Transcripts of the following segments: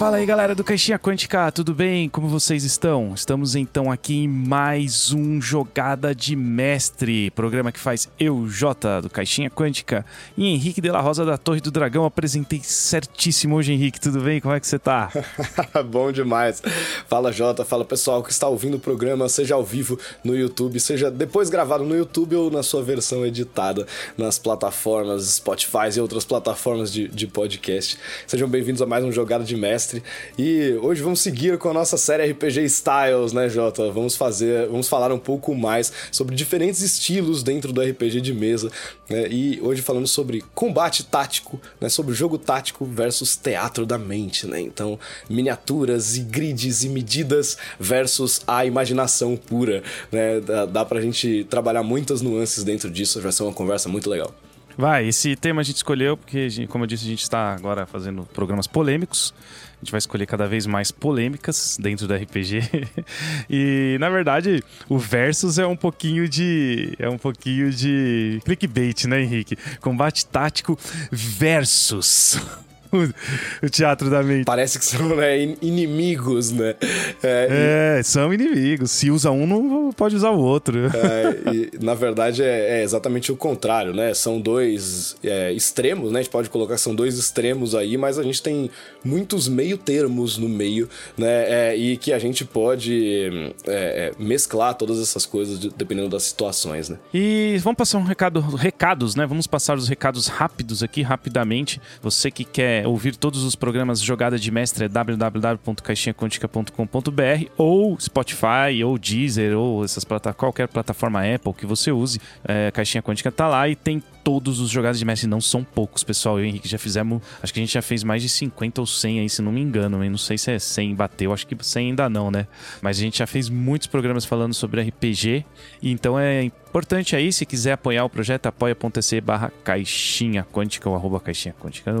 Fala aí, galera do Caixinha Quântica, tudo bem? Como vocês estão? Estamos então aqui em mais um Jogada de Mestre, programa que faz eu, Jota, do Caixinha Quântica, e Henrique de la Rosa da Torre do Dragão. Apresentei certíssimo hoje, Henrique, tudo bem? Como é que você tá? Bom demais. Fala, Jota, fala pessoal que está ouvindo o programa, seja ao vivo no YouTube, seja depois gravado no YouTube ou na sua versão editada nas plataformas Spotify e outras plataformas de, de podcast. Sejam bem-vindos a mais um Jogada de Mestre mestre. E hoje vamos seguir com a nossa série RPG Styles, né, Jota? Vamos fazer, vamos falar um pouco mais sobre diferentes estilos dentro do RPG de mesa, né? E hoje falando sobre combate tático, né, sobre jogo tático versus teatro da mente, né? Então, miniaturas e grids e medidas versus a imaginação pura, né? Dá, dá pra gente trabalhar muitas nuances dentro disso, vai ser uma conversa muito legal. Vai, esse tema a gente escolheu porque, como eu disse, a gente está agora fazendo programas polêmicos. A gente vai escolher cada vez mais polêmicas dentro do RPG. e, na verdade, o Versus é um pouquinho de. É um pouquinho de clickbait, né, Henrique? Combate tático versus. o teatro da mente. Parece que são né, inimigos, né? É, é e... são inimigos. Se usa um, não pode usar o outro. É, e, na verdade, é, é, exatamente o contrário, né? São dois é, extremos, né? A gente pode colocar que são dois extremos aí, mas a gente tem muitos meio termos no meio, né? É, e que a gente pode é, mesclar todas essas coisas dependendo das situações, né? E vamos passar um recado, recados, né? Vamos passar os recados rápidos aqui, rapidamente. Você que quer ouvir todos os programas Jogada de Mestre é www.caixinhaquântica.com.br ou Spotify, ou Deezer, ou essas plata qualquer plataforma Apple que você use. É, Caixinha Quântica tá lá e tem todos os jogadas de mestre não são poucos, pessoal. Eu e o Henrique já fizemos. Acho que a gente já fez mais de 50 ou 100 aí, se não me engano. Eu não sei se é 100 bateu, acho que 100 ainda não, né? Mas a gente já fez muitos programas falando sobre RPG. Então é importante aí, se quiser apoiar o projeto, apoia.se barra caixinha quântica ou arroba caixinha quântica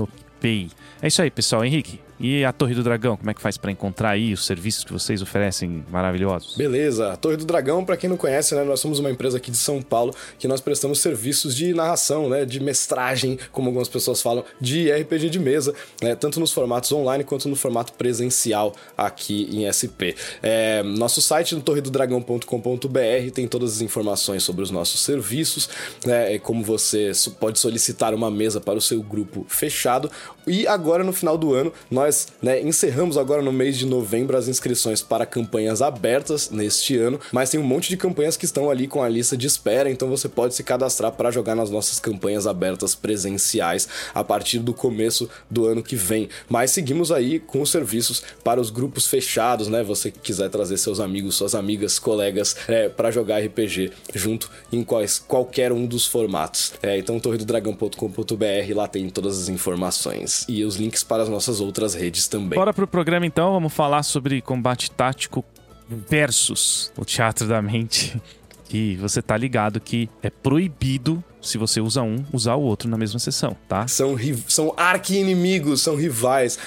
É isso aí, pessoal. Henrique, e a Torre do Dragão, como é que faz para encontrar aí os serviços que vocês oferecem maravilhosos? Beleza. A Torre do Dragão, para quem não conhece, né, nós somos uma empresa aqui de São Paulo que nós prestamos serviços de narração, né, de mestragem, como algumas pessoas falam, de RPG de mesa, né, tanto nos formatos online quanto no formato presencial aqui em SP. É, nosso site no torredodragão.com.br tem todas as informações sobre os nossos serviços, né, como você pode solicitar uma mesa para o seu grupo fechado. E agora no final do ano nós nós né, encerramos agora no mês de novembro as inscrições para campanhas abertas neste ano, mas tem um monte de campanhas que estão ali com a lista de espera, então você pode se cadastrar para jogar nas nossas campanhas abertas presenciais a partir do começo do ano que vem. Mas seguimos aí com os serviços para os grupos fechados, né? Você quiser trazer seus amigos, suas amigas, colegas é, para jogar RPG junto em quais, qualquer um dos formatos. É, então torredodragão.com.br lá tem todas as informações e os links para as nossas outras redes também. Bora pro programa então, vamos falar sobre combate tático versus o teatro da mente. E você tá ligado que é proibido se você usa um, usar o outro na mesma sessão, tá? São, são arqui-inimigos, são rivais.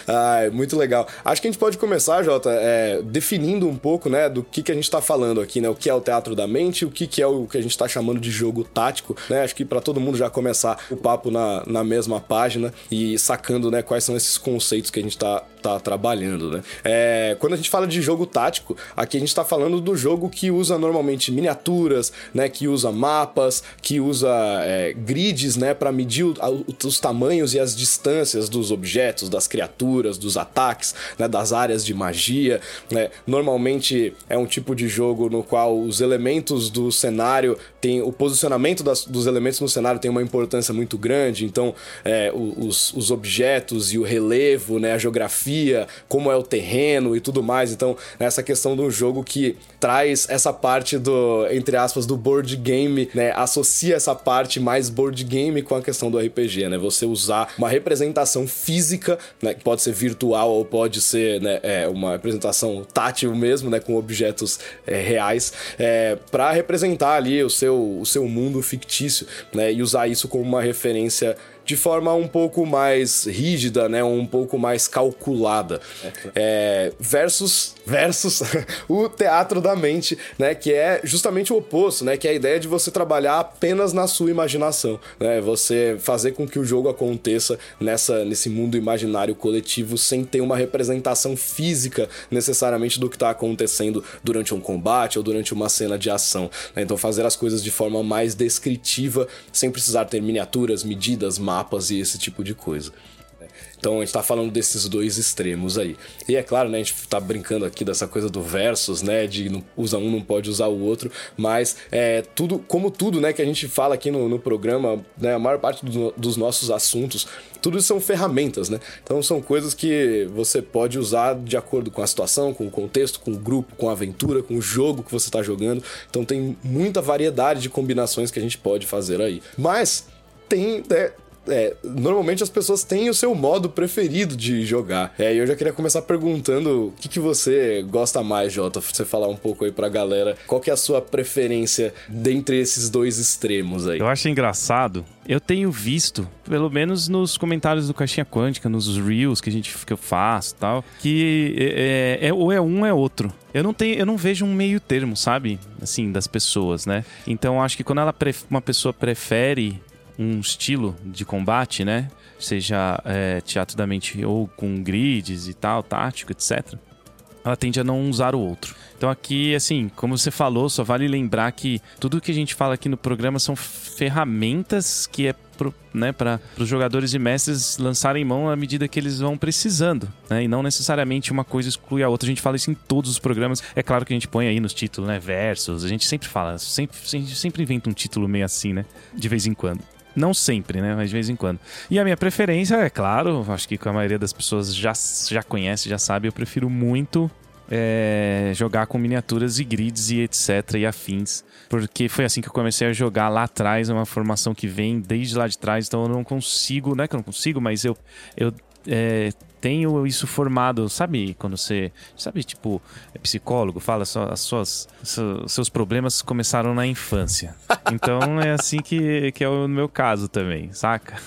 Muito legal. Acho que a gente pode começar, Jota, é, definindo um pouco, né, do que, que a gente tá falando aqui, né? O que é o teatro da mente, o que, que é o que a gente tá chamando de jogo tático, né? Acho que para todo mundo já começar o papo na, na mesma página e sacando, né, quais são esses conceitos que a gente tá, tá trabalhando, né? É, quando a gente fala de jogo tático, aqui a gente tá falando do jogo que usa normalmente miniaturas, né, que usa mapas, que usa é, grids, né, para medir o, os tamanhos e as distâncias dos objetos, das criaturas, dos ataques, né, das áreas de magia. Né? Normalmente é um tipo de jogo no qual os elementos do cenário tem o posicionamento das, dos elementos no cenário tem uma importância muito grande. Então, é, os, os objetos e o relevo, né, a geografia, como é o terreno e tudo mais. Então, essa questão de um jogo que traz essa parte do entre aspas do board game, né, associa essa parte parte mais board game com a questão do RPG, né? Você usar uma representação física, né? Que pode ser virtual ou pode ser né, é, uma representação tátil mesmo, né? Com objetos é, reais, é, para representar ali o seu, o seu mundo fictício, né? E usar isso como uma referência de forma um pouco mais rígida, né? Um pouco mais calculada. É, versus, versus o teatro da mente, né? Que é justamente o oposto, né? Que é a ideia de você trabalhar apenas na sua imaginação, né? Você fazer com que o jogo aconteça nessa, nesse mundo imaginário coletivo sem ter uma representação física necessariamente do que está acontecendo durante um combate ou durante uma cena de ação. Né? Então fazer as coisas de forma mais descritiva, sem precisar ter miniaturas, medidas, mapas e esse tipo de coisa. Então a gente tá falando desses dois extremos aí. E é claro, né, a gente tá brincando aqui dessa coisa do versus, né, de não, usa um, não pode usar o outro, mas é tudo, como tudo, né, que a gente fala aqui no, no programa, né, a maior parte do, dos nossos assuntos, tudo são ferramentas, né? Então são coisas que você pode usar de acordo com a situação, com o contexto, com o grupo, com a aventura, com o jogo que você está jogando. Então tem muita variedade de combinações que a gente pode fazer aí. Mas tem, né, é, normalmente as pessoas têm o seu modo preferido de jogar. É, e eu já queria começar perguntando o que, que você gosta mais, Jota, você falar um pouco aí pra galera. Qual que é a sua preferência dentre esses dois extremos aí? Eu acho engraçado. Eu tenho visto, pelo menos nos comentários do Caixinha Quântica, nos reels que a gente que eu faço tal, que é, é, é ou é um é outro. Eu não tenho, eu não vejo um meio termo, sabe? Assim, das pessoas, né? Então acho que quando ela uma pessoa prefere um estilo de combate, né? Seja é, teatro da mente ou com grids e tal, tático, etc. Ela tende a não usar o outro. Então aqui, assim, como você falou, só vale lembrar que tudo que a gente fala aqui no programa são ferramentas que é né, para os jogadores e mestres lançarem mão à medida que eles vão precisando, né, e não necessariamente uma coisa exclui a outra. A gente fala isso em todos os programas. É claro que a gente põe aí nos títulos, né, versos. A gente sempre fala, sempre, sempre inventa um título meio assim, né, de vez em quando. Não sempre, né? Mas de vez em quando. E a minha preferência, é claro, acho que a maioria das pessoas já, já conhece, já sabe, eu prefiro muito é, jogar com miniaturas e grids e etc. e afins. Porque foi assim que eu comecei a jogar lá atrás, é uma formação que vem desde lá de trás, então eu não consigo, não é que eu não consigo, mas eu, eu é, tenho isso formado, sabe? Quando você, sabe, tipo, é psicólogo, fala só as suas, seus problemas começaram na infância. Então é assim que, que é o meu caso também, saca?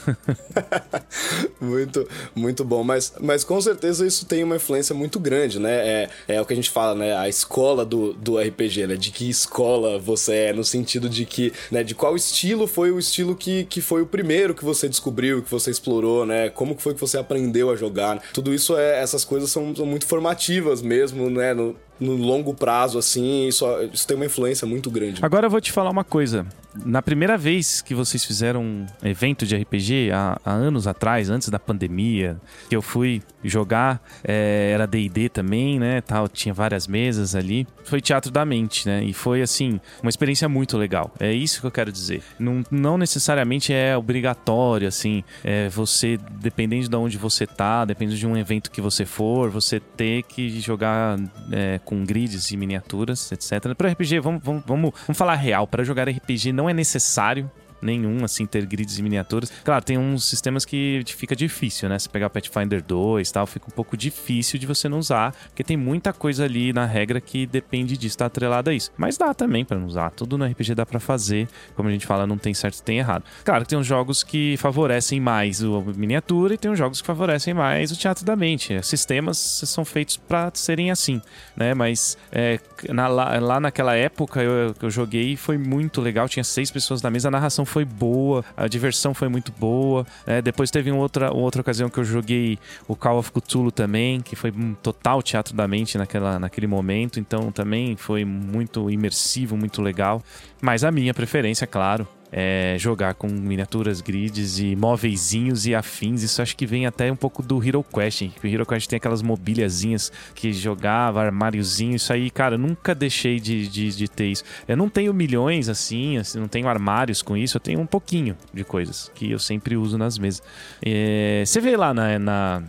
muito, muito bom. Mas, mas com certeza isso tem uma influência muito grande, né? É, é o que a gente fala, né? A escola do, do RPG, né? De que escola você é, no sentido de que, né? De qual estilo foi o estilo que, que foi o primeiro que você descobriu, que você explorou, né? Como que foi que você aprendeu a jogar. Tudo isso é, essas coisas são, são muito formativas mesmo, né? No, no longo prazo, assim, isso, isso tem uma influência muito grande. Agora eu vou te falar uma coisa. Na primeira vez que vocês fizeram um evento de RPG, há, há anos atrás, antes da pandemia, que eu fui jogar, é, era D&D também, né, tal, tinha várias mesas ali, foi Teatro da Mente, né, e foi, assim, uma experiência muito legal. É isso que eu quero dizer. Não, não necessariamente é obrigatório, assim, é você, dependendo de onde você tá, dependendo de um evento que você for, você ter que jogar é, com grids e miniaturas, etc. Para RPG, vamos, vamos, vamos, vamos falar real. Para jogar RPG não é necessário nenhum, assim, ter grids e miniaturas. Claro, tem uns sistemas que fica difícil, né? Se pegar o Pathfinder 2 e tal, fica um pouco difícil de você não usar, porque tem muita coisa ali na regra que depende disso, tá atrelado a isso. Mas dá também para não usar. Tudo no RPG dá para fazer. Como a gente fala, não tem certo tem errado. Claro que tem uns jogos que favorecem mais a miniatura e tem uns jogos que favorecem mais o teatro da mente. Sistemas são feitos para serem assim, né? Mas é, na, lá, lá, naquela época eu, eu joguei foi muito legal. Tinha seis pessoas na mesa, a narração foi boa, a diversão foi muito boa. É, depois teve uma outra, outra ocasião que eu joguei o Call of Cthulhu também, que foi um total teatro da mente naquela, naquele momento. Então também foi muito imersivo, muito legal. Mas a minha preferência, claro, é, jogar com miniaturas grids e móveisinhos e afins. Isso acho que vem até um pouco do Hero Quest. O Hero Quest tem aquelas mobiliazinhas que jogava, armáriozinho. Isso aí, cara, nunca deixei de, de, de, ter isso. Eu não tenho milhões assim, assim, não tenho armários com isso. Eu tenho um pouquinho de coisas que eu sempre uso nas mesas. É, você vê lá na, na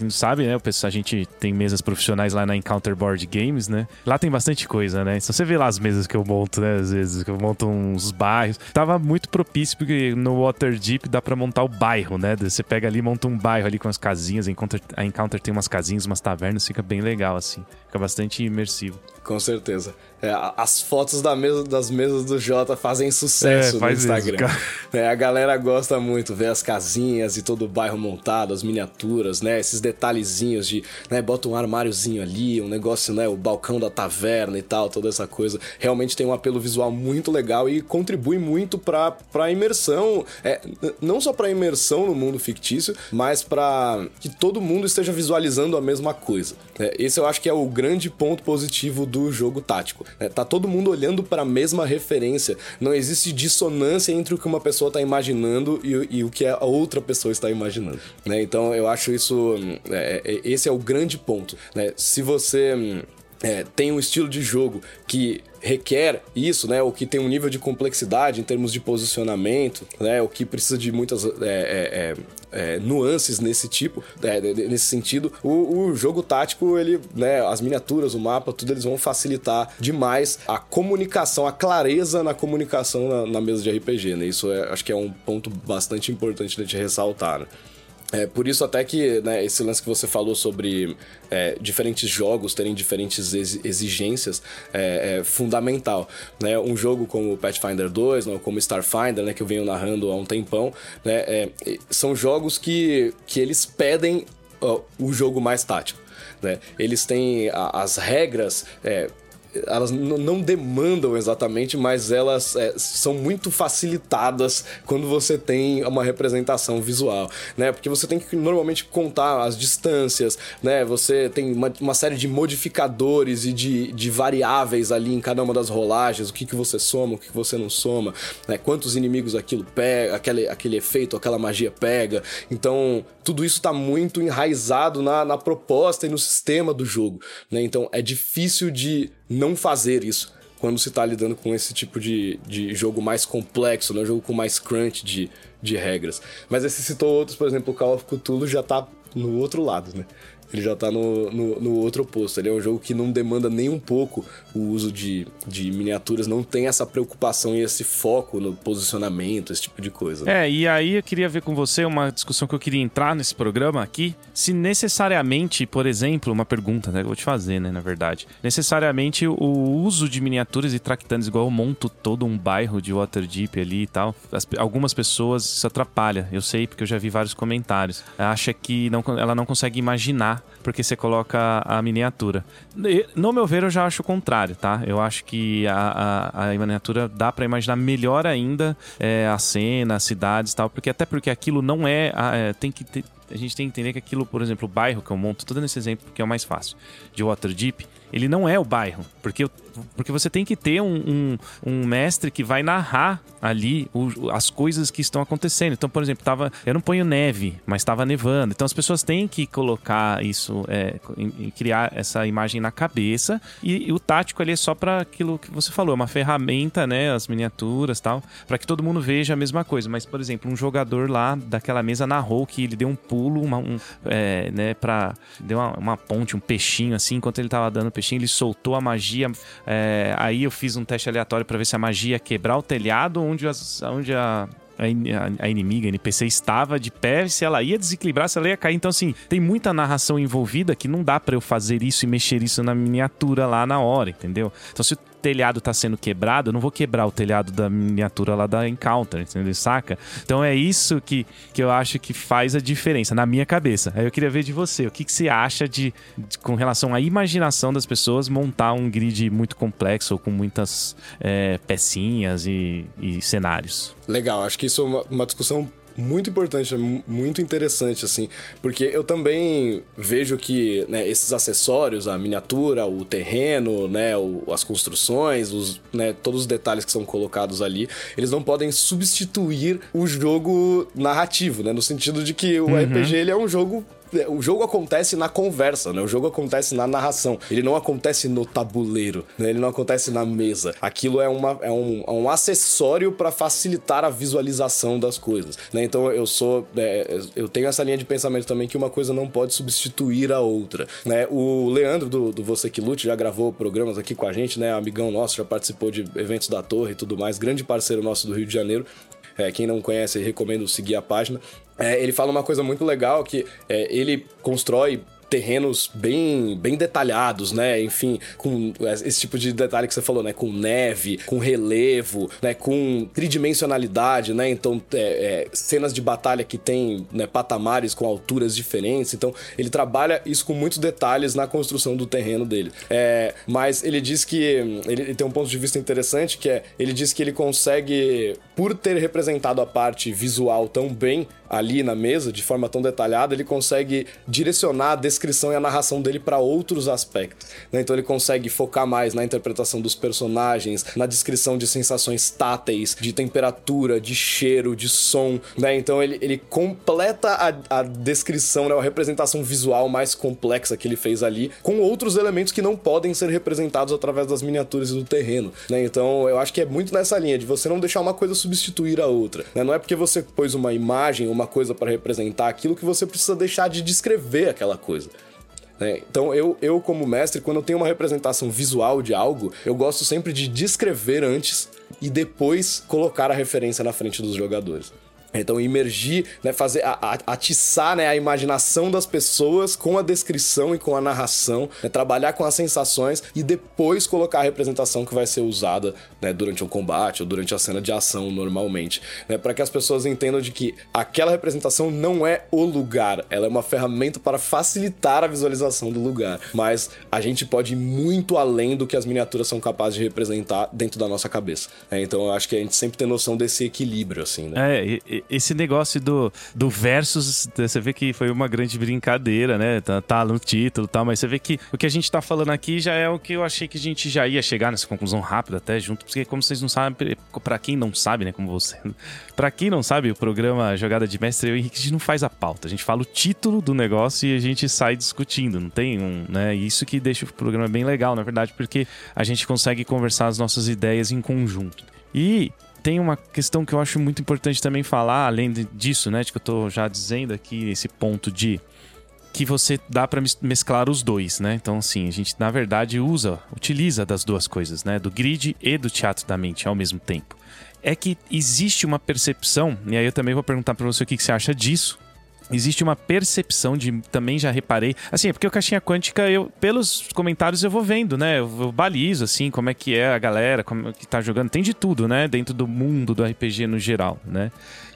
não sabe, né? A gente tem mesas profissionais lá na Encounter Board Games, né? Lá tem bastante coisa, né? Se você vê lá as mesas que eu monto, né? Às vezes, que eu monto uns bairros. Tava muito propício, porque no Waterdeep dá pra montar o bairro, né? Você pega ali monta um bairro ali com as casinhas. A Encounter, a Encounter tem umas casinhas, umas tavernas, fica bem legal, assim. Fica bastante imersivo. Com certeza. É, as fotos da mesa, das mesas do Jota fazem sucesso é, no Instagram. Isso, é, a galera gosta muito ver as casinhas e todo o bairro montado, as miniaturas, né? Esses detalhezinhos de, né? Bota um armáriozinho ali, um negócio, né? O balcão da taverna e tal, toda essa coisa. Realmente tem um apelo visual muito legal e contribui muito pra, pra imersão. É, não só pra imersão no mundo fictício, mas para que todo mundo esteja visualizando a mesma coisa. É, esse eu acho que é o grande ponto positivo do jogo tático. É, tá todo mundo olhando para a mesma referência. Não existe dissonância entre o que uma pessoa está imaginando e, e, o que a outra pessoa está imaginando. Né? Então eu acho isso. É, é, esse é o grande ponto. Né? Se você. É, tem um estilo de jogo que requer isso, né? O que tem um nível de complexidade em termos de posicionamento, né? O que precisa de muitas é, é, é, é nuances nesse tipo, é, nesse sentido. O, o, jogo tático, ele, né? As miniaturas, o mapa, tudo eles vão facilitar demais a comunicação, a clareza na comunicação na, na mesa de RPG, né? Isso acho que é um ponto bastante importante de ressaltar. Né? É, por isso até que né, esse lance que você falou sobre é, diferentes jogos terem diferentes exigências é, é, fundamental. Né? Um jogo como Pathfinder 2, não, como Starfinder, né, que eu venho narrando há um tempão, né, é, são jogos que, que eles pedem o jogo mais tático. Né? Eles têm a, as regras é, elas não demandam exatamente, mas elas é, são muito facilitadas quando você tem uma representação visual, né? Porque você tem que normalmente contar as distâncias, né? Você tem uma, uma série de modificadores e de, de variáveis ali em cada uma das rolagens, o que, que você soma, o que, que você não soma, né? Quantos inimigos aquilo pega, aquele, aquele efeito, aquela magia pega. Então, tudo isso está muito enraizado na, na proposta e no sistema do jogo, né? Então, é difícil de não fazer isso quando se está lidando com esse tipo de, de jogo mais complexo, né? um jogo com mais crunch de, de regras. Mas você citou outros, por exemplo, o Call of Cthulhu já está no outro lado, né? Ele já tá no, no, no, outro oposto. Ele é um jogo que não demanda nem um pouco o uso de, de miniaturas, não tem essa preocupação e esse foco no posicionamento, esse tipo de coisa. É, e aí eu queria ver com você uma discussão que eu queria entrar nesse programa aqui. Se necessariamente, por exemplo, uma pergunta né, que eu vou te fazer, né, na verdade. Necessariamente o uso de miniaturas e tractanes, igual eu monto todo um bairro de Waterdeep ali e tal, as, algumas pessoas isso atrapalha. Eu sei, porque eu já vi vários comentários. Acha que não, ela não consegue imaginar porque você coloca a miniatura. No meu ver, eu já acho o contrário, tá? Eu acho que a, a, a miniatura dá para imaginar melhor ainda é, a cena, as cidades e tal, porque até porque aquilo não é, é tem que ter, a gente tem que entender que aquilo, por exemplo, o bairro que eu monto, tô dando esse exemplo porque é o mais fácil, de Waterdeep, ele não é o bairro, porque, porque você tem que ter um, um, um mestre que vai narrar ali o, as coisas que estão acontecendo. Então, por exemplo, tava, eu não ponho neve, mas estava nevando. Então as pessoas têm que colocar isso, é, criar essa imagem na cabeça. E, e o tático ali é só para aquilo que você falou, é uma ferramenta, né? As miniaturas tal, para que todo mundo veja a mesma coisa. Mas, por exemplo, um jogador lá daquela mesa narrou que ele deu um pulo, uma, um, é, né, pra. Deu uma, uma ponte, um peixinho assim, enquanto ele tava dando o peixinho, ele soltou a magia. É, aí eu fiz um teste aleatório para ver se a magia ia quebrar o telhado onde, as, onde a, a, inimiga, a NPC estava de pé, se ela ia desequilibrar, se ela ia cair. Então, assim, tem muita narração envolvida que não dá para eu fazer isso e mexer isso na miniatura lá na hora, entendeu? Então, se telhado tá sendo quebrado, eu não vou quebrar o telhado da miniatura lá da Encounter, entendeu? Saca? Então é isso que, que eu acho que faz a diferença, na minha cabeça. Aí eu queria ver de você, o que, que você acha de, de com relação à imaginação das pessoas montar um grid muito complexo ou com muitas é, pecinhas e, e cenários? Legal, acho que isso é uma, uma discussão muito importante, muito interessante, assim, porque eu também vejo que né, esses acessórios, a miniatura, o terreno, né, o, as construções, os, né, todos os detalhes que são colocados ali, eles não podem substituir o jogo narrativo, né, no sentido de que o uhum. RPG ele é um jogo o jogo acontece na conversa, né? O jogo acontece na narração. Ele não acontece no tabuleiro, né? Ele não acontece na mesa. Aquilo é, uma, é, um, é um acessório para facilitar a visualização das coisas, né? Então eu sou... É, eu tenho essa linha de pensamento também que uma coisa não pode substituir a outra, né? O Leandro do, do Você Que Lute já gravou programas aqui com a gente, né? Amigão nosso, já participou de eventos da Torre e tudo mais. Grande parceiro nosso do Rio de Janeiro. É, quem não conhece, recomendo seguir a página. É, ele fala uma coisa muito legal que é, ele constrói terrenos bem, bem detalhados, né? Enfim, com esse tipo de detalhe que você falou, né? Com neve, com relevo, né? Com tridimensionalidade, né? Então, é, é, cenas de batalha que tem né, patamares com alturas diferentes. Então, ele trabalha isso com muitos detalhes na construção do terreno dele. É, mas ele diz que ele, ele tem um ponto de vista interessante que é ele diz que ele consegue, por ter representado a parte visual tão bem ali na mesa, de forma tão detalhada, ele consegue direcionar a descrição e a narração dele para outros aspectos. Né? Então ele consegue focar mais na interpretação dos personagens, na descrição de sensações táteis, de temperatura, de cheiro, de som. Né? Então ele, ele completa a, a descrição, né? a representação visual mais complexa que ele fez ali, com outros elementos que não podem ser representados através das miniaturas do terreno. Né? Então eu acho que é muito nessa linha de você não deixar uma coisa substituir a outra. Né? Não é porque você pôs uma imagem, uma coisa para representar aquilo que você precisa deixar de descrever aquela coisa. É, então, eu, eu, como mestre, quando eu tenho uma representação visual de algo, eu gosto sempre de descrever antes e depois colocar a referência na frente dos jogadores. Então, imergir, né, fazer, a, a, atiçar né, a imaginação das pessoas com a descrição e com a narração, né, trabalhar com as sensações e depois colocar a representação que vai ser usada né, durante o combate ou durante a cena de ação normalmente, né, para que as pessoas entendam de que aquela representação não é o lugar, ela é uma ferramenta para facilitar a visualização do lugar, mas a gente pode ir muito além do que as miniaturas são capazes de representar dentro da nossa cabeça. Né? Então, eu acho que a gente sempre tem noção desse equilíbrio, assim, né? É, e, esse negócio do, do versus, você vê que foi uma grande brincadeira, né? Tá, tá no título e tal, mas você vê que o que a gente tá falando aqui já é o que eu achei que a gente já ia chegar nessa conclusão rápida até junto, porque como vocês não sabem, para quem não sabe, né, como você, para quem não sabe, o programa Jogada de Mestre, o Henrique, a gente não faz a pauta, a gente fala o título do negócio e a gente sai discutindo, não tem um, né? Isso que deixa o programa bem legal, na verdade, porque a gente consegue conversar as nossas ideias em conjunto. E tem uma questão que eu acho muito importante também falar, além disso, né? De que eu tô já dizendo aqui, esse ponto de que você dá para mesclar os dois, né? Então, assim, a gente na verdade usa, utiliza das duas coisas, né? Do grid e do teatro da mente ao mesmo tempo. É que existe uma percepção, e aí eu também vou perguntar para você o que, que você acha disso, existe uma percepção de também já reparei assim é porque o caixinha quântica eu pelos comentários eu vou vendo né? Eu, eu balizo assim como é que é a galera como é que tá jogando. Tem de tudo né? Dentro do mundo do RPG no geral né?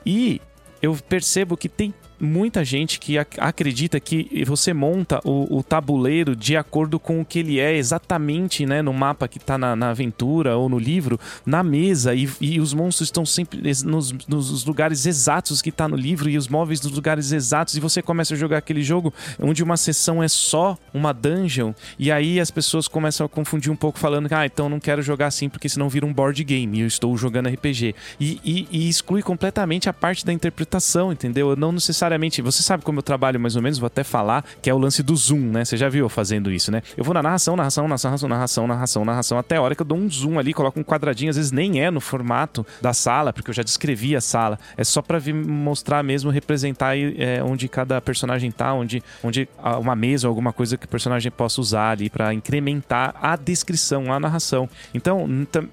E eu percebo que tem muita gente que ac acredita que você monta o, o, tabuleiro de acordo com o que ele é exatamente, né, no mapa que está na, na, aventura ou no livro, na mesa, e, e os monstros estão sempre nos, nos lugares exatos que está no livro e os móveis nos lugares exatos, e você começa a jogar aquele jogo onde uma sessão é só uma dungeon, e aí as pessoas começam a confundir um pouco, falando que, ah, então não quero jogar assim porque senão vira um board game eu estou jogando RPG. E, e, e exclui completamente a parte da interpretação, entendeu? Não necessariamente necessariamente. Você sabe como eu trabalho mais ou menos, vou até falar, que é o lance do zoom, né? Você já viu eu fazendo isso, né? Eu vou na narração, narração, narração, narração, narração, narração, até a hora que eu dou um zoom ali, coloco um quadradinho, às vezes nem é no formato da sala, porque eu já descrevi a sala. É só para mostrar mesmo, representar é, onde cada personagem tá, onde, onde uma mesa ou alguma coisa que o personagem possa usar ali para incrementar a descrição, a narração. Então,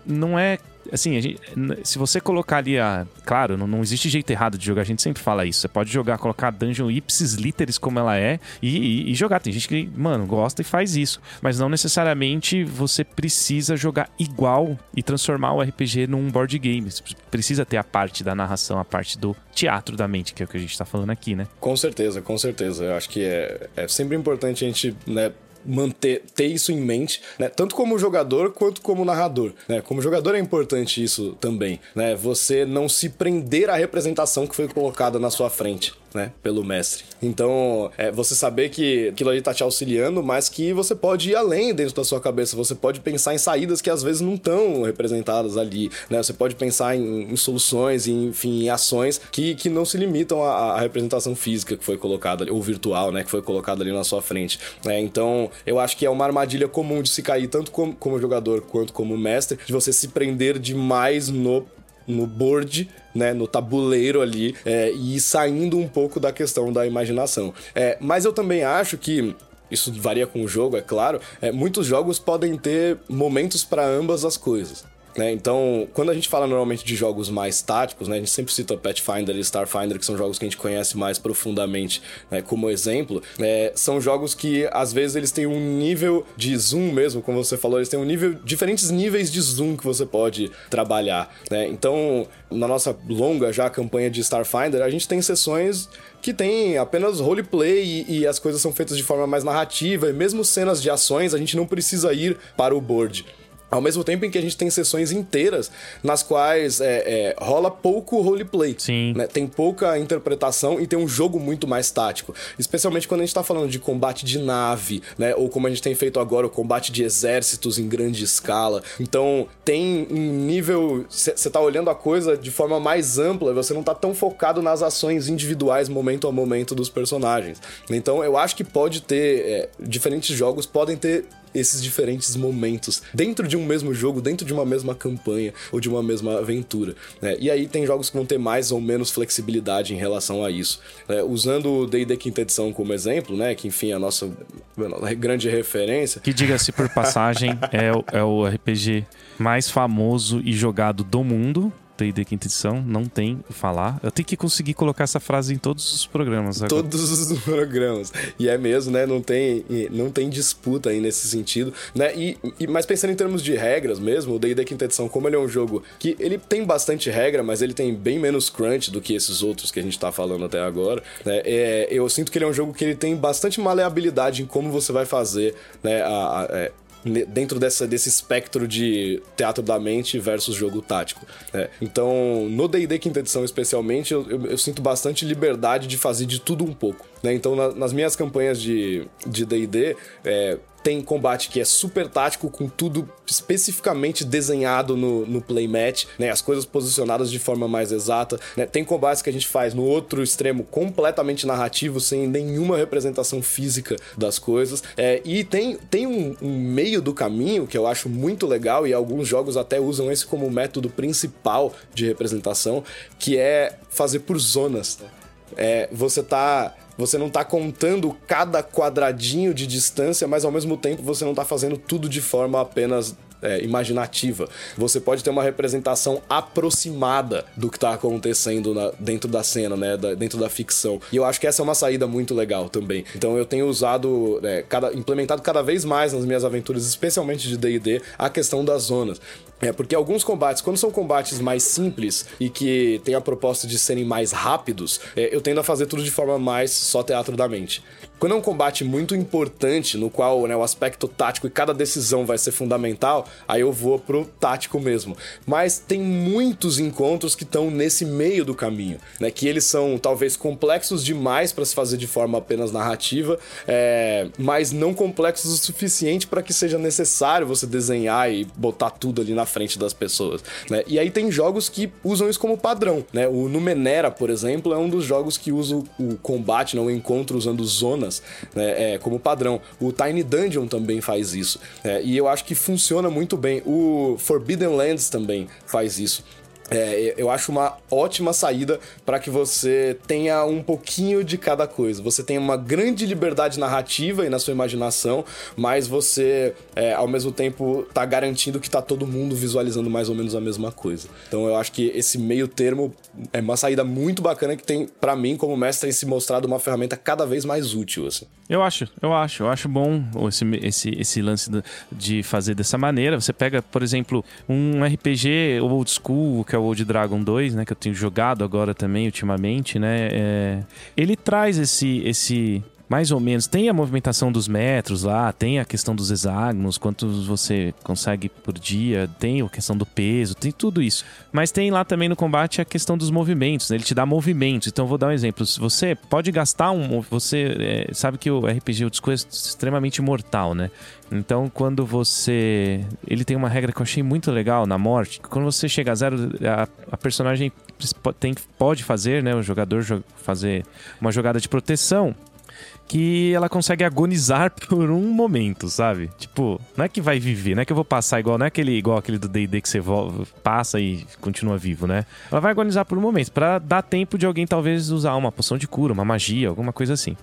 não é assim, gente, se você colocar ali a. Claro, não, não, existe jeito errado de jogar, a gente sempre fala isso. Você pode jogar, colocar a dungeon ipsis literis como ela é e, e, e, jogar. Tem gente que, mano, gosta e faz isso. Mas não necessariamente você precisa jogar igual e transformar o RPG num board game. Você precisa ter a parte da narração, a parte do teatro da mente, que é o que a gente tá falando aqui, né? Com certeza, com certeza. Eu acho que é, é sempre importante a gente, né, manter ter isso em mente, né? Tanto como jogador quanto como narrador, né? Como jogador é importante isso também, né? Você não se prender à representação que foi colocada na sua frente né, pelo mestre. Então, é você saber que aquilo ali tá te auxiliando, mas que você pode ir além dentro da sua cabeça, você pode pensar em saídas que às vezes não estão representadas ali, né? Você pode pensar em, em soluções, em, enfim, em ações que, que não se limitam à, à, representação física que foi colocada, ou virtual, né, que foi colocada ali na sua frente. Né? Então, eu acho que é uma armadilha comum de se cair, tanto como, como jogador quanto como mestre, de você se prender demais no no board, né, no tabuleiro ali, é, e saindo um pouco da questão da imaginação. É, mas eu também acho que isso varia com o jogo, é claro. É, muitos jogos podem ter momentos para ambas as coisas. Né? Então, quando a gente fala normalmente de jogos mais táticos, né, a gente sempre cita Pathfinder e Starfinder, que são jogos que a gente conhece mais profundamente né, como exemplo, é, são jogos que às vezes eles têm um nível de zoom mesmo, como você falou, eles têm um nível, diferentes níveis de zoom que você pode trabalhar. Né? Então, na nossa longa já campanha de Starfinder, a gente tem sessões que tem apenas roleplay e, e as coisas são feitas de forma mais narrativa, e mesmo cenas de ações a gente não precisa ir para o board. Ao mesmo tempo em que a gente tem sessões inteiras nas quais é, é, rola pouco roleplay. Sim. Né? Tem pouca interpretação e tem um jogo muito mais tático. Especialmente quando a gente tá falando de combate de nave, né? Ou como a gente tem feito agora, o combate de exércitos em grande escala. Então, tem um nível. Você tá olhando a coisa de forma mais ampla, você não tá tão focado nas ações individuais, momento a momento dos personagens. Então, eu acho que pode ter. É, diferentes jogos podem ter esses diferentes momentos dentro de um mesmo jogo, dentro de uma mesma campanha ou de uma mesma aventura. Né? E aí tem jogos que vão ter mais ou menos flexibilidade em relação a isso. Né? Usando o D&D quinta edição como exemplo, né, que enfim é a nossa grande referência. Que diga-se por passagem é o, é o RPG mais famoso e jogado do mundo. D&D quinta edição, não tem falar. Eu tenho que conseguir colocar essa frase em todos os programas. Agora. Todos os programas. E é mesmo, né? Não tem, não tem disputa aí nesse sentido, né? E, e mas pensando em termos de regras mesmo, o D&D quinta edição, como ele é um jogo que ele tem bastante regra, mas ele tem bem menos crunch do que esses outros que a gente tá falando até agora, né? É, eu sinto que ele é um jogo que ele tem bastante maleabilidade em como você vai fazer, né? A, a, é, dentro dessa, desse espectro de teatro da mente versus jogo tático. Né? Então, no D&D quinta edição especialmente, eu, eu, eu, sinto bastante liberdade de fazer de tudo um pouco. Né? Então, na, nas minhas campanhas de D&D, é, tem combate que é super tático, com tudo especificamente desenhado no, no playmat, né? As coisas posicionadas de forma mais exata, né? Tem combates que a gente faz no outro extremo completamente narrativo, sem nenhuma representação física das coisas. É, e tem, tem um, um, meio do caminho que eu acho muito legal, e alguns jogos até usam esse como método principal de representação, que é fazer por zonas. É, você tá você não tá contando cada quadradinho de distância, mas ao mesmo tempo você não tá fazendo tudo de forma apenas é, imaginativa. Você pode ter uma representação aproximada do que está acontecendo na, dentro da cena, né? Da, dentro da ficção. E eu acho que essa é uma saída muito legal também. Então eu tenho usado, é, cada, implementado cada vez mais nas minhas aventuras, especialmente de DD, a questão das zonas. É porque alguns combates, quando são combates mais simples e que tem a proposta de serem mais rápidos, é, eu tendo a fazer tudo de forma mais só teatro da mente. Quando é um combate muito importante, no qual né, o aspecto tático e cada decisão vai ser fundamental, aí eu vou pro tático mesmo. Mas tem muitos encontros que estão nesse meio do caminho, né? Que eles são talvez complexos demais para se fazer de forma apenas narrativa, é, mas não complexos o suficiente para que seja necessário você desenhar e botar tudo ali na frente das pessoas. Né? E aí tem jogos que usam isso como padrão. Né? O Numenera, por exemplo, é um dos jogos que usa o combate, né? o encontro usando né? é, como padrão. O Tiny Dungeon também faz isso. Né? E eu acho que funciona muito bem. O Forbidden Lands também faz isso. É, eu acho uma ótima saída para que você tenha um pouquinho de cada coisa. Você tem uma grande liberdade narrativa e na sua imaginação, mas você, é, ao mesmo tempo, tá garantindo que tá todo mundo visualizando mais ou menos a mesma coisa. Então eu acho que esse meio termo é uma saída muito bacana que tem, para mim, como mestre, se mostrado uma ferramenta cada vez mais útil. Assim. Eu acho, eu acho, eu acho bom esse, esse, esse lance de fazer dessa maneira. Você pega, por exemplo, um RPG old school, que que é o Old Dragon 2, né? Que eu tenho jogado agora também ultimamente, né? É, ele traz esse, esse mais ou menos. Tem a movimentação dos metros lá, tem a questão dos hexágonos, quantos você consegue por dia, tem a questão do peso, tem tudo isso. Mas tem lá também no combate a questão dos movimentos, né? ele te dá movimentos. Então vou dar um exemplo. Você pode gastar um. Você é, sabe que o RPG o Disco é extremamente mortal, né? Então, quando você. Ele tem uma regra que eu achei muito legal na morte. Quando você chega a zero, a, a personagem tem, pode fazer, né? O jogador fazer uma jogada de proteção que ela consegue agonizar por um momento, sabe? Tipo, não é que vai viver, não é que eu vou passar igual, não é aquele igual aquele do D&D que você passa e continua vivo, né? Ela vai agonizar por um momento, para dar tempo de alguém talvez usar uma poção de cura, uma magia, alguma coisa assim.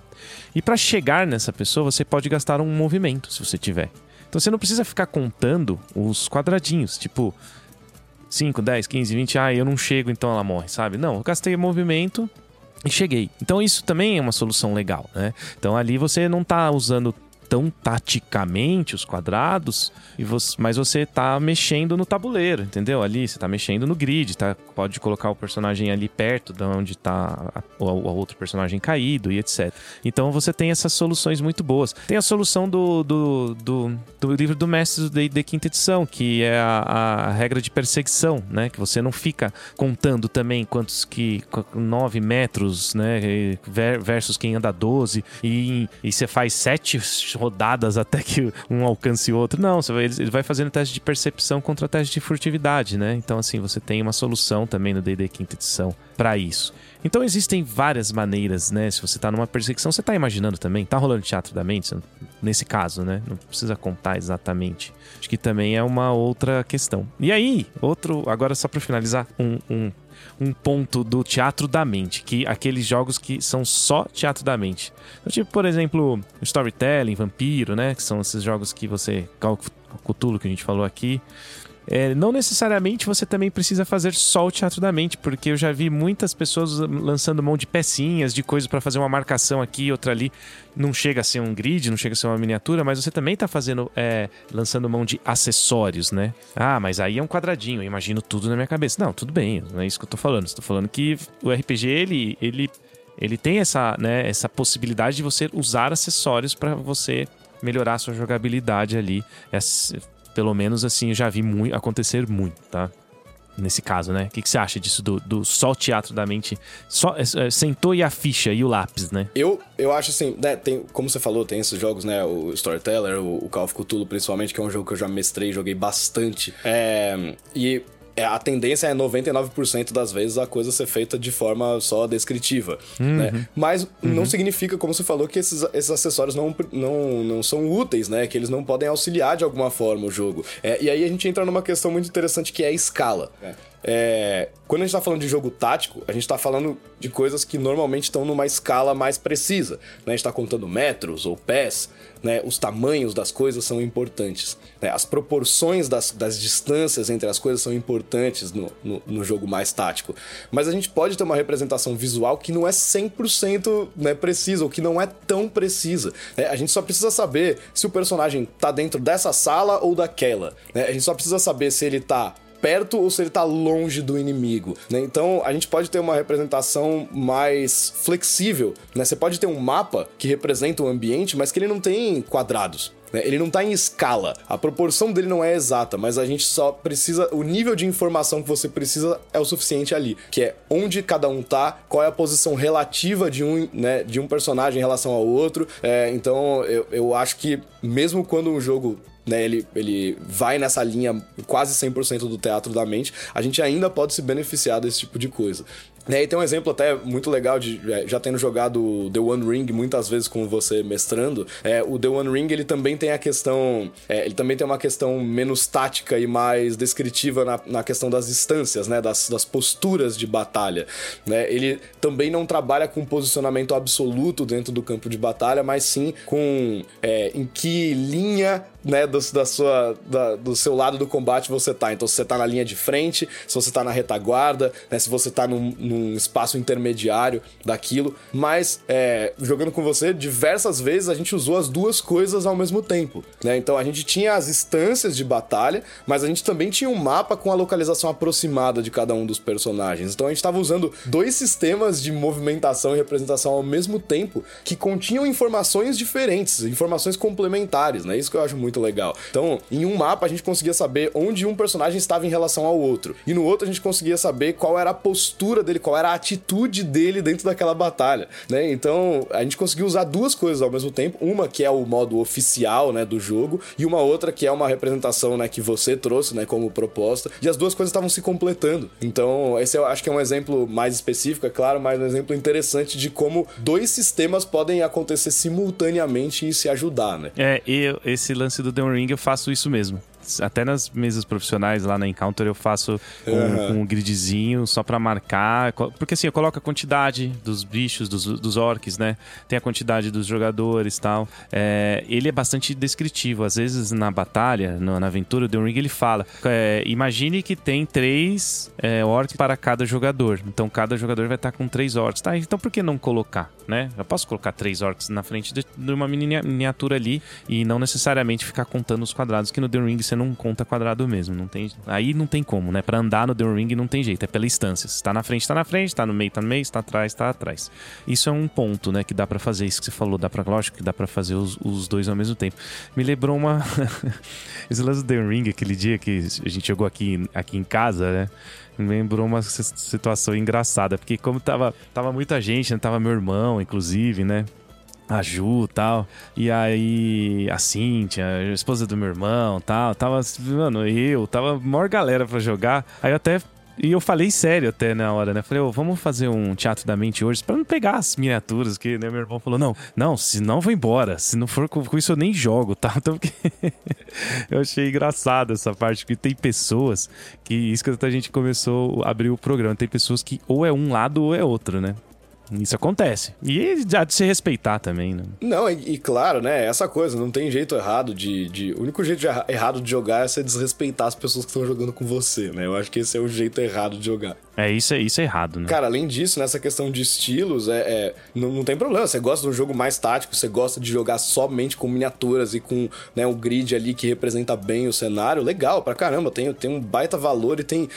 E para chegar nessa pessoa, você pode gastar um movimento, se você tiver. Então você não precisa ficar contando os quadradinhos, tipo, 5, 10, 15, 20, ah, eu não chego, então ela morre, sabe? Não, eu gastei movimento e cheguei. Então isso também é uma solução legal, né? Então ali você não tá usando tão taticamente os quadrados, e você, mas você está mexendo no tabuleiro, entendeu? Ali você está mexendo no grid, tá? Pode colocar o personagem ali perto de onde está o, outro personagem caído e etc. Então você tem essas soluções muito boas. Tem a solução do, do, do, do livro do mestre D&D quinta edição, que é a, a, regra de perseguição, né? Que você não fica contando também quantos que 9 metros, né? Versus quem anda 12 e, e você faz sete rodadas até que um alcance o outro. Não, ele vai fazendo teste de percepção contra teste de furtividade, né? Então, assim, você tem uma solução também no DD quinta edição para isso. Então existem várias maneiras, né? Se você tá numa perseguição, você tá imaginando também, tá rolando teatro da mente, nesse caso, né? Não precisa contar exatamente. Acho que também é uma outra questão. E aí, outro, agora só para finalizar, um, um um ponto do teatro da mente, que aqueles jogos que são só teatro da mente. Então, tipo, por exemplo, Storytelling, Vampiro, né? Que são esses jogos que você. Cthulhu que a gente falou aqui. É, não necessariamente você também precisa fazer só o teatro da mente, porque eu já vi muitas pessoas lançando mão de pecinhas, de coisas para fazer uma marcação aqui, outra ali. Não chega a ser um grid, não chega a ser uma miniatura, mas você também está fazendo, é, lançando mão de acessórios, né? Ah, mas aí é um quadradinho, eu imagino tudo na minha cabeça. Não, tudo bem, não é isso que eu tô falando. Estou falando que o RPG ele, ele, ele tem essa, né, essa possibilidade de você usar acessórios para você melhorar a sua jogabilidade ali. É, pelo menos assim, eu já vi muito, acontecer muito, tá? Nesse caso, né? O que, que você acha disso do, do só o teatro da mente? Só, é, sentou e a ficha e o lápis, né? Eu, eu acho assim, né? Tem, como você falou, tem esses jogos, né? O Storyteller, o, o Call of Cthulhu, principalmente, que é um jogo que eu já mestrei, joguei bastante. É, e é, a tendência é 99% das vezes a coisa ser feita de forma só descritiva, uhum. né? Mas uhum. não significa, como você falou, que esses, esses acessórios não, não, não são úteis, né? Que eles não podem auxiliar de alguma forma o jogo. É, e aí a gente entra numa questão muito interessante que é a escala. É. É, quando a gente está falando de jogo tático, a gente está falando de coisas que normalmente estão numa escala mais precisa. Né? A gente está contando metros ou pés, né? os tamanhos das coisas são importantes. Né? As proporções das, das distâncias entre as coisas são importantes no, no, no, jogo mais tático. Mas a gente pode ter uma representação visual que não é 100% né, precisa, ou que não é tão precisa. Né? A gente só precisa saber se o personagem está dentro dessa sala ou daquela. Né? A gente só precisa saber se ele está perto ou se ele tá longe do inimigo, né? Então a gente pode ter uma representação mais flexível, né? Você pode ter um mapa que representa o ambiente, mas que ele não tem quadrados. Né? Ele não tá em escala. A proporção dele não é exata, mas a gente só precisa. O nível de informação que você precisa é o suficiente ali. Que é onde cada um tá, qual é a posição relativa de um, né, de um personagem em relação ao outro. É, então eu, eu acho que mesmo quando um jogo né, ele, ele vai nessa linha quase 100% do teatro da mente, a gente ainda pode se beneficiar desse tipo de coisa. E aí tem um exemplo até muito legal de é, já tendo jogado The One Ring muitas vezes com você mestrando. É, o The One Ring ele também tem a questão, é, ele também tem uma questão menos tática e mais descritiva na, na questão das distâncias, né, das, das posturas de batalha. Né? Ele também não trabalha com posicionamento absoluto dentro do campo de batalha, mas sim com é, em que linha né, do, da sua, da, do seu lado do combate você tá. Então, se você tá na linha de frente, se você tá na retaguarda, né, se você tá num, num espaço intermediário daquilo. Mas, é, jogando com você, diversas vezes a gente usou as duas coisas ao mesmo tempo, né? Então, a gente tinha as instâncias de batalha, mas a gente também tinha um mapa com a localização aproximada de cada um dos personagens. Então, a gente estava usando dois sistemas de movimentação e representação ao mesmo tempo que continham informações diferentes, informações complementares, né? Isso que eu acho muito muito legal. Então, em um mapa a gente conseguia saber onde um personagem estava em relação ao outro. E no outro a gente conseguia saber qual era a postura dele, qual era a atitude dele dentro daquela batalha, né? Então, a gente conseguiu usar duas coisas ao mesmo tempo, uma que é o modo oficial, né, do jogo, e uma outra que é uma representação, né, que você trouxe, né, como proposta, e as duas coisas estavam se completando. Então, esse eu acho que é um exemplo mais específico, é claro, mas um exemplo interessante de como dois sistemas podem acontecer simultaneamente e se ajudar, né? É, e esse lance do The Ring eu faço isso mesmo. até nas mesas profissionais lá na Encounter eu faço um, uhum. um gridzinho só para marcar. Porque assim, eu coloco a quantidade dos bichos, dos, dos orcs, né? Tem a quantidade dos jogadores tal. É, ele é bastante descritivo. Às vezes na batalha, no, na aventura, o The Ring ele fala: é, imagine que tem três é, orcs para cada jogador. Então cada jogador vai estar com três orcs. Tá, então por que não colocar, né? Eu posso colocar três orcs na frente de, de uma miniatura ali e não necessariamente ficar contando os quadrados, que no The Ring você não conta quadrado mesmo. Não tem, aí não tem como, né? Para andar no The Ring não tem jeito, é pela instância. Se tá na frente, tá na frente, tá no meio, tá no meio, se tá atrás, tá atrás. Isso é um ponto, né, que dá para fazer. Isso que você falou, dá pra, lógico que dá para fazer os, os, dois ao mesmo tempo. Me lembrou uma. Esse lance do The Ring, aquele dia que a gente jogou aqui, aqui em casa, né? Me lembrou uma situação engraçada, porque como tava, tava muita gente, né? Tava meu irmão, inclusive, né? a Ju tal. E aí a Cintia, a esposa do meu irmão tal. Tava, mano, eu, tava maior galera pra jogar. Aí eu até. E eu falei sério até na hora, né? Falei, oh, vamos fazer um teatro da mente hoje pra não pegar as miniaturas, que né? meu irmão falou, não, não, se não vou embora. Se não for com isso eu nem jogo, tá? Então eu achei engraçado essa parte, que tem pessoas que, isso que a gente começou a abrir o programa, tem pessoas que ou é um lado ou é outro, né? Isso acontece. E já de se respeitar também, né? Não, e, e, claro, né? Essa coisa, não tem jeito errado de, de. O único jeito de errado de jogar é você desrespeitar as pessoas que estão jogando com você, né? Eu acho que esse é o jeito errado de jogar. É, isso é, isso é errado, né? Cara, além disso, nessa questão de estilos, é, é não, não, tem problema. Você gosta de um jogo mais tático, você gosta de jogar somente com miniaturas e com né, um grid ali que representa bem o cenário, legal pra caramba. Tem, tem um baita valor e tem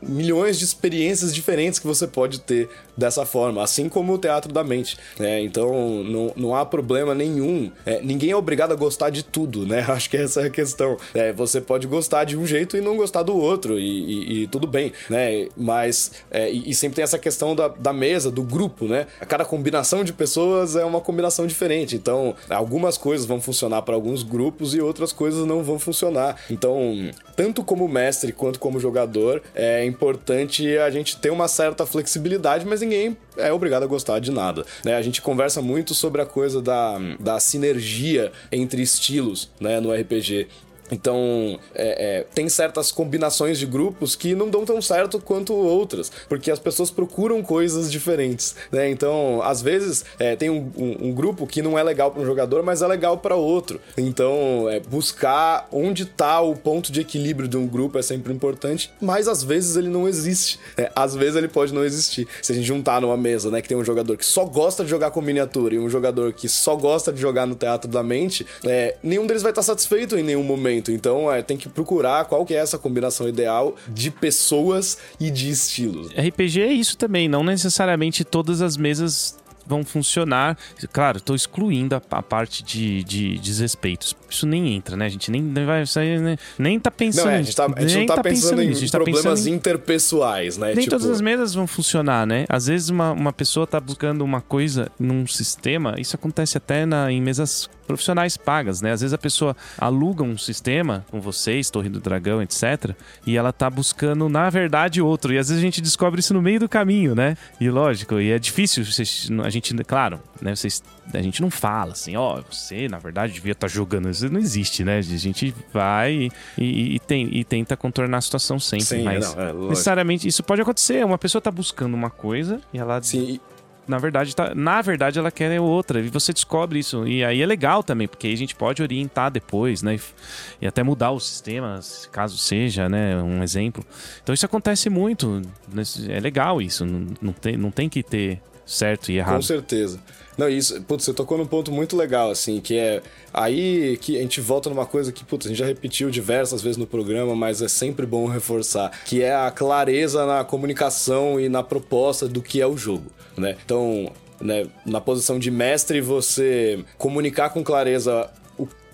milhões de experiências diferentes que você pode ter dessa forma, assim como o teatro da mente. Né? Então, não, não há problema nenhum. É, ninguém é obrigado a gostar de tudo, né? Acho que essa é a questão. É, você pode gostar de um jeito e não gostar do outro, e, e, e tudo bem, né? Mas mas. É, e, e, sempre tem essa questão da, da mesa, do grupo, né? Cada combinação de pessoas é uma combinação diferente. Então, algumas coisas vão funcionar para alguns grupos e outras coisas não vão funcionar. Então, tanto como mestre quanto como jogador, é importante a gente ter uma certa flexibilidade, mas ninguém é obrigado a gostar de nada. Né? A gente conversa muito sobre a coisa da, da sinergia entre estilos né, no RPG. Então, é, é, tem certas combinações de grupos que não dão tão certo quanto outras, porque as pessoas procuram coisas diferentes, né? Então, às vezes, é, tem um, um, um, grupo que não é legal para um jogador, mas é legal para outro. Então, é, buscar onde está o ponto de equilíbrio de um grupo é sempre importante, mas às vezes ele não existe. Né? Às vezes ele pode não existir. Se a gente juntar numa mesa, né, que tem um jogador que só gosta de jogar com miniatura e um jogador que só gosta de jogar no teatro da mente, é, nenhum deles vai estar satisfeito em nenhum momento momento. Então é, tem que procurar qual que é essa combinação ideal de pessoas e de estilos. RPG é isso também, não necessariamente todas as mesas vão funcionar. Claro, estou excluindo a, a, parte de, de desrespeitos. Isso nem entra, né? A gente nem, nem vai sair, né? nem tá pensando. Não, é, a gente, tá, a gente não tá, tá pensando, pensando em, tá problemas interpessoais, né? Nem tipo... todas as mesas vão funcionar, né? Às vezes uma, uma pessoa tá buscando uma coisa num sistema, isso acontece até na, em mesas profissionais pagas, né? Às vezes a pessoa aluga um sistema com vocês, Torre do Dragão, etc. E ela tá buscando, na verdade, outro. E às vezes a gente descobre isso no meio do caminho, né? E lógico, e é difícil a gente, claro, né? Vocês, a gente não fala assim, ó, oh, você na verdade devia estar tá jogando. Isso não existe, né? A gente vai e, e, e, tem, e tenta contornar a situação sempre. Sim, mas não, é, necessariamente isso pode acontecer. Uma pessoa tá buscando uma coisa e ela. Sim na verdade, tá, na verdade ela quer outra. E você descobre isso. E aí é legal também, porque aí a gente pode orientar depois, né? E, e até mudar o sistema, caso seja, né? Um exemplo. Então isso acontece muito. É legal isso. Não, não, tem, não tem que ter certo e errado. Com certeza. Não, isso, putz, você tocou num ponto muito legal, assim, que é aí que a gente volta numa coisa que, putz, a gente já repetiu diversas vezes no programa, mas é sempre bom reforçar, que é a clareza na comunicação e na proposta do que é o jogo, né? Então, né, na posição de mestre, você comunicar com clareza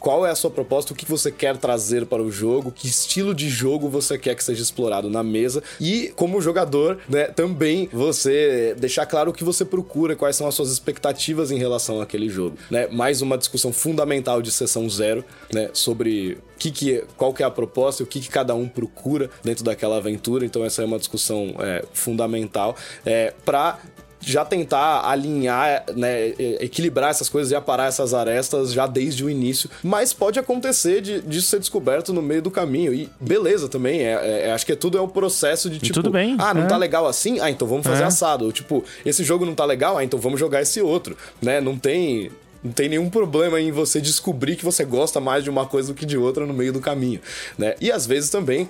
qual é a sua proposta, o que você quer trazer para o jogo, que estilo de jogo você quer que seja explorado na mesa e como jogador, né, também você deixar claro o que você procura, quais são as suas expectativas em relação àquele jogo, né? Mais uma discussão fundamental de sessão zero, né, sobre que que, qual que é a proposta e o que, que cada um procura dentro daquela aventura. Então essa é uma discussão é, fundamental é, para já tentar alinhar, né, equilibrar essas coisas e aparar essas arestas já desde o início. Mas pode acontecer de, disso ser descoberto no meio do caminho. E beleza também, é, é, acho que tudo é um processo de tipo, tudo bem, ah, não é. tá legal assim? Ah, então vamos fazer É. assado. Ou, tipo, esse jogo não tá legal? Ah, então vamos jogar esse outro, né? Não tem não tem nenhum problema em você descobrir que você gosta mais de uma coisa do que de outra no meio do caminho, né? E às vezes também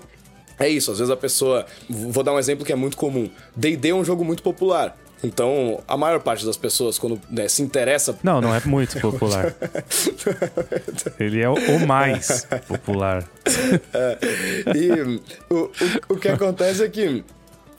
é isso, às vezes a pessoa. Vou dar um exemplo que é muito comum. DD é um jogo muito popular. Então, a maior parte das pessoas, quando né, se interessa. Não, não é muito popular. Ele é o mais popular. e o, o, o que acontece é que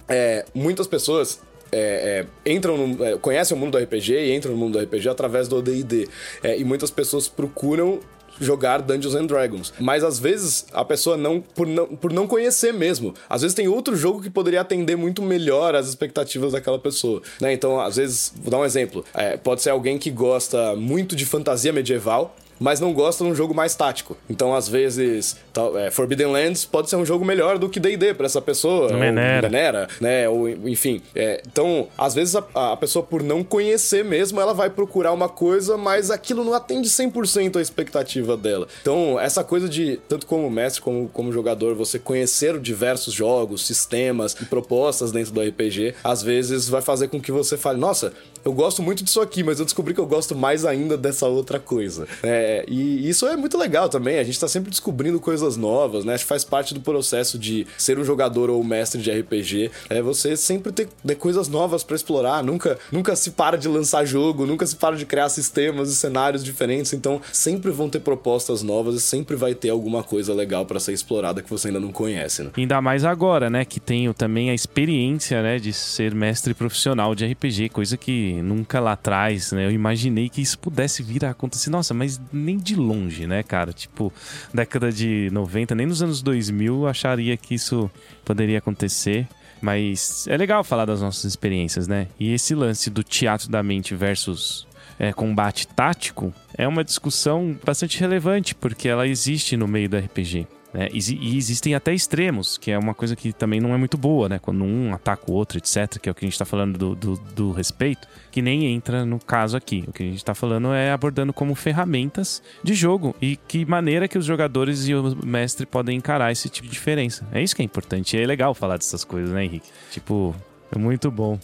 é, muitas pessoas é, é, entram no, é, conhecem o mundo do RPG e entram no mundo do RPG através do D&D. É, e muitas pessoas procuram jogar Dungeons and Dragons. Mas às vezes a pessoa não por, não por não conhecer mesmo. Às vezes tem outro jogo que poderia atender muito melhor as expectativas daquela pessoa. Né? Então, às vezes, vou dar um exemplo. É, pode ser alguém que gosta muito de fantasia medieval mas não gosta de um jogo mais tático. Então, às vezes, tal, é, Forbidden Lands pode ser um jogo melhor do que D&D para essa pessoa. Não Menera. Menera, né? Ou, enfim. é, então, às vezes, a, a pessoa, por não conhecer mesmo, ela vai procurar uma coisa, mas aquilo não atende 100% a expectativa dela. Então, essa coisa de, tanto como mestre como como jogador, você conhecer diversos jogos, sistemas e propostas dentro do RPG, às vezes vai fazer com que você fale, nossa, eu gosto muito disso aqui, mas eu descobri que eu gosto mais ainda dessa outra coisa. É, e isso é muito legal também. A gente tá sempre descobrindo coisas novas, né? Acho que faz parte do processo de ser um jogador ou mestre de RPG. É você sempre ter, ter coisas novas para explorar. Nunca, nunca se para de lançar jogo, nunca se para de criar sistemas e cenários diferentes. Então, sempre vão ter propostas novas e sempre vai ter alguma coisa legal para ser explorada que você ainda não conhece, né? Ainda mais agora, né? Que tenho também a experiência, né? De ser mestre profissional de RPG, coisa que nunca lá atrás, né? Eu imaginei que isso pudesse vir a acontecer. Nossa, mas nem de longe, né, cara? Tipo, década de 90, nem nos anos 2000 eu acharia que isso poderia acontecer. Mas é legal falar das nossas experiências, né? E esse lance do teatro da mente versus é, combate tático é uma discussão bastante relevante, porque ela existe no meio do RPG. Né? E, e existem até extremos, que é uma coisa que também não é muito boa, né? Quando um ataca o outro, etc., que é o que a gente tá falando do, do, do respeito, que nem entra no caso aqui. O que a gente tá falando é abordando como ferramentas de jogo e que maneira que os jogadores e o mestre podem encarar esse tipo de diferença. É isso que é importante. E é legal falar dessas coisas, né, Henrique? Tipo, é muito bom.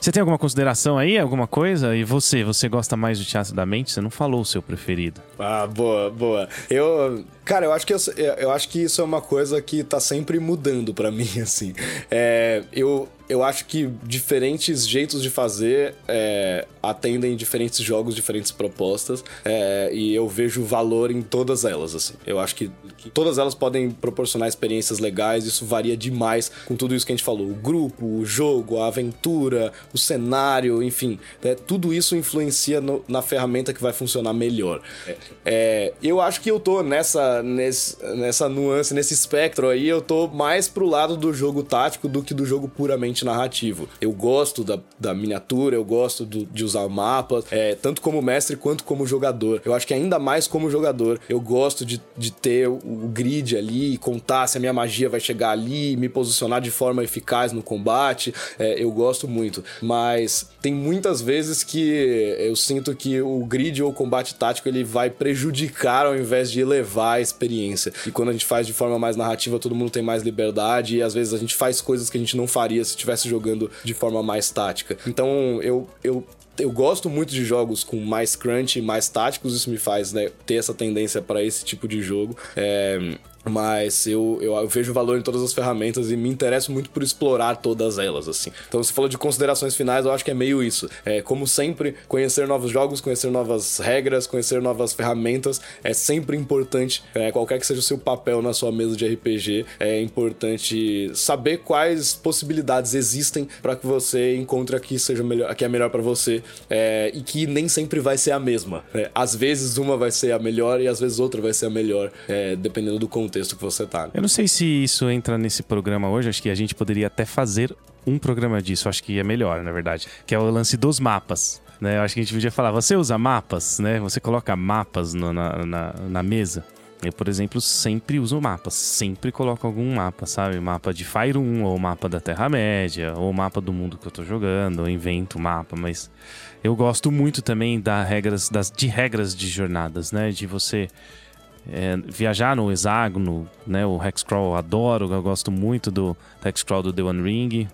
Você tem alguma consideração aí? Alguma coisa? E você? Você gosta mais do Teatro da Mente? Você não falou o seu preferido. Ah, boa, boa. Eu, cara, eu acho que eu, eu acho que isso é uma coisa que tá sempre mudando para mim, assim. É, eu eu acho que diferentes jeitos de fazer é, atendem diferentes jogos, diferentes propostas, é, e eu vejo valor em todas elas, assim. Eu acho que, que, todas elas podem proporcionar experiências legais, isso varia demais com tudo isso que a gente falou. O grupo, o jogo, a aventura, o cenário, enfim, né, tudo isso influencia no, na ferramenta que vai funcionar melhor. É, eu acho que eu tô nessa, nesse, nessa nuance, nesse espectro aí, eu tô mais pro lado do jogo tático do que do jogo puramente narrativo. Eu gosto da, da miniatura, eu gosto do, de usar mapas, é, tanto como mestre quanto como jogador. Eu acho que ainda mais como jogador, eu gosto de, de ter o, o grid ali, contar se a minha magia vai chegar ali, me posicionar de forma eficaz no combate. É, eu gosto muito. Mas tem muitas vezes que eu sinto que o grid ou o combate tático ele vai prejudicar ao invés de elevar a experiência. E quando a gente faz de forma mais narrativa, todo mundo tem mais liberdade e às vezes a gente faz coisas que a gente não faria se estivesse jogando de forma mais tática. Então eu, eu eu gosto muito de jogos com mais crunch, mais táticos, isso me faz né, ter essa tendência para esse tipo de jogo. É, mas eu, eu, eu, vejo valor em todas as ferramentas e me interesso muito por explorar todas elas, assim. Então, você falou de considerações finais, eu acho que é meio isso. É, como sempre, conhecer novos jogos, conhecer novas regras, conhecer novas ferramentas é sempre importante. É, qualquer que seja o seu papel na sua mesa de RPG, é importante saber quais possibilidades existem para que você encontre a que seja melhor, a que é melhor para você é, e que nem sempre vai ser a mesma. É, às vezes uma vai ser a melhor e às vezes outra vai ser a melhor, é, dependendo do contexto que você tá. Eu não sei se isso entra nesse programa hoje, acho que a gente poderia até fazer um programa disso, acho que é melhor, na verdade, que é o lance dos mapas. Né? Eu acho que a gente podia falar, você usa mapas, né? Você coloca mapas no, na, na, na mesa. Eu, por exemplo, sempre uso mapas, sempre coloco algum mapa, sabe? Mapa de Fire 1, ou mapa da Terra-média, ou mapa do mundo que eu tô jogando, ou invento mapa, mas eu gosto muito também da regras, das, de regras de jornadas, né? De você é, viajar no hexágono, né? O Hexcrawl eu adoro, eu gosto muito do Hexcrawl do The One Ring,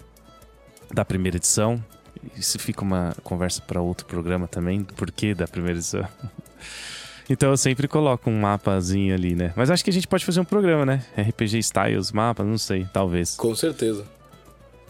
da primeira edição. Isso fica uma conversa para outro programa também, do porquê da primeira edição. Então eu sempre coloco um mapazinho ali, né? Mas acho que a gente pode fazer um programa, né? RPG Styles, mapa, não sei, talvez. Com certeza.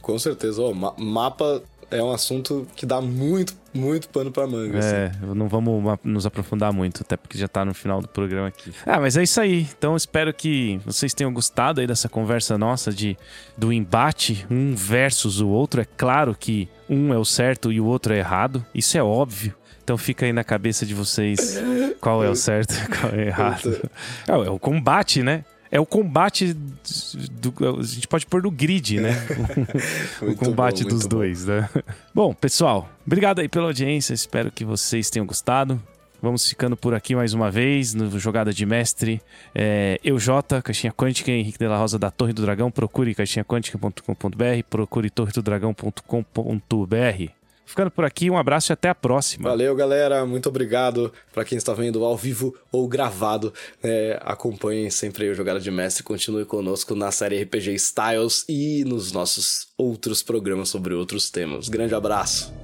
Com certeza. Oh, ma mapa é um assunto que dá muito, muito pano pra manga. É, assim. não vamos nos aprofundar muito, até porque já tá no final do programa aqui. Ah, mas é isso aí. Então espero que vocês tenham gostado aí dessa conversa nossa de do embate, um versus o outro. É claro que um é o certo e o outro é errado. Isso é óbvio. Então fica aí na cabeça de vocês qual é o certo e qual é o errado. É, é o combate, né? É o combate. Do, a gente pode pôr no grid, né? o combate bom, dos bom. dois, né? Bom, pessoal, obrigado aí pela audiência. Espero que vocês tenham gostado. Vamos ficando por aqui mais uma vez no Jogada de Mestre. É, eu, Jota, Caixinha Quântica, Henrique de la Rosa da Torre do Dragão. Procure caixinhaquântica.com.br, procure torredodragão.com.br. Ficando por aqui, um abraço e até a próxima. Valeu, galera. Muito obrigado para quem está vendo ao vivo ou gravado. É, acompanhem sempre o Jogada de Mestre. Continue conosco na série RPG Styles e nos nossos outros programas sobre outros temas. Grande abraço.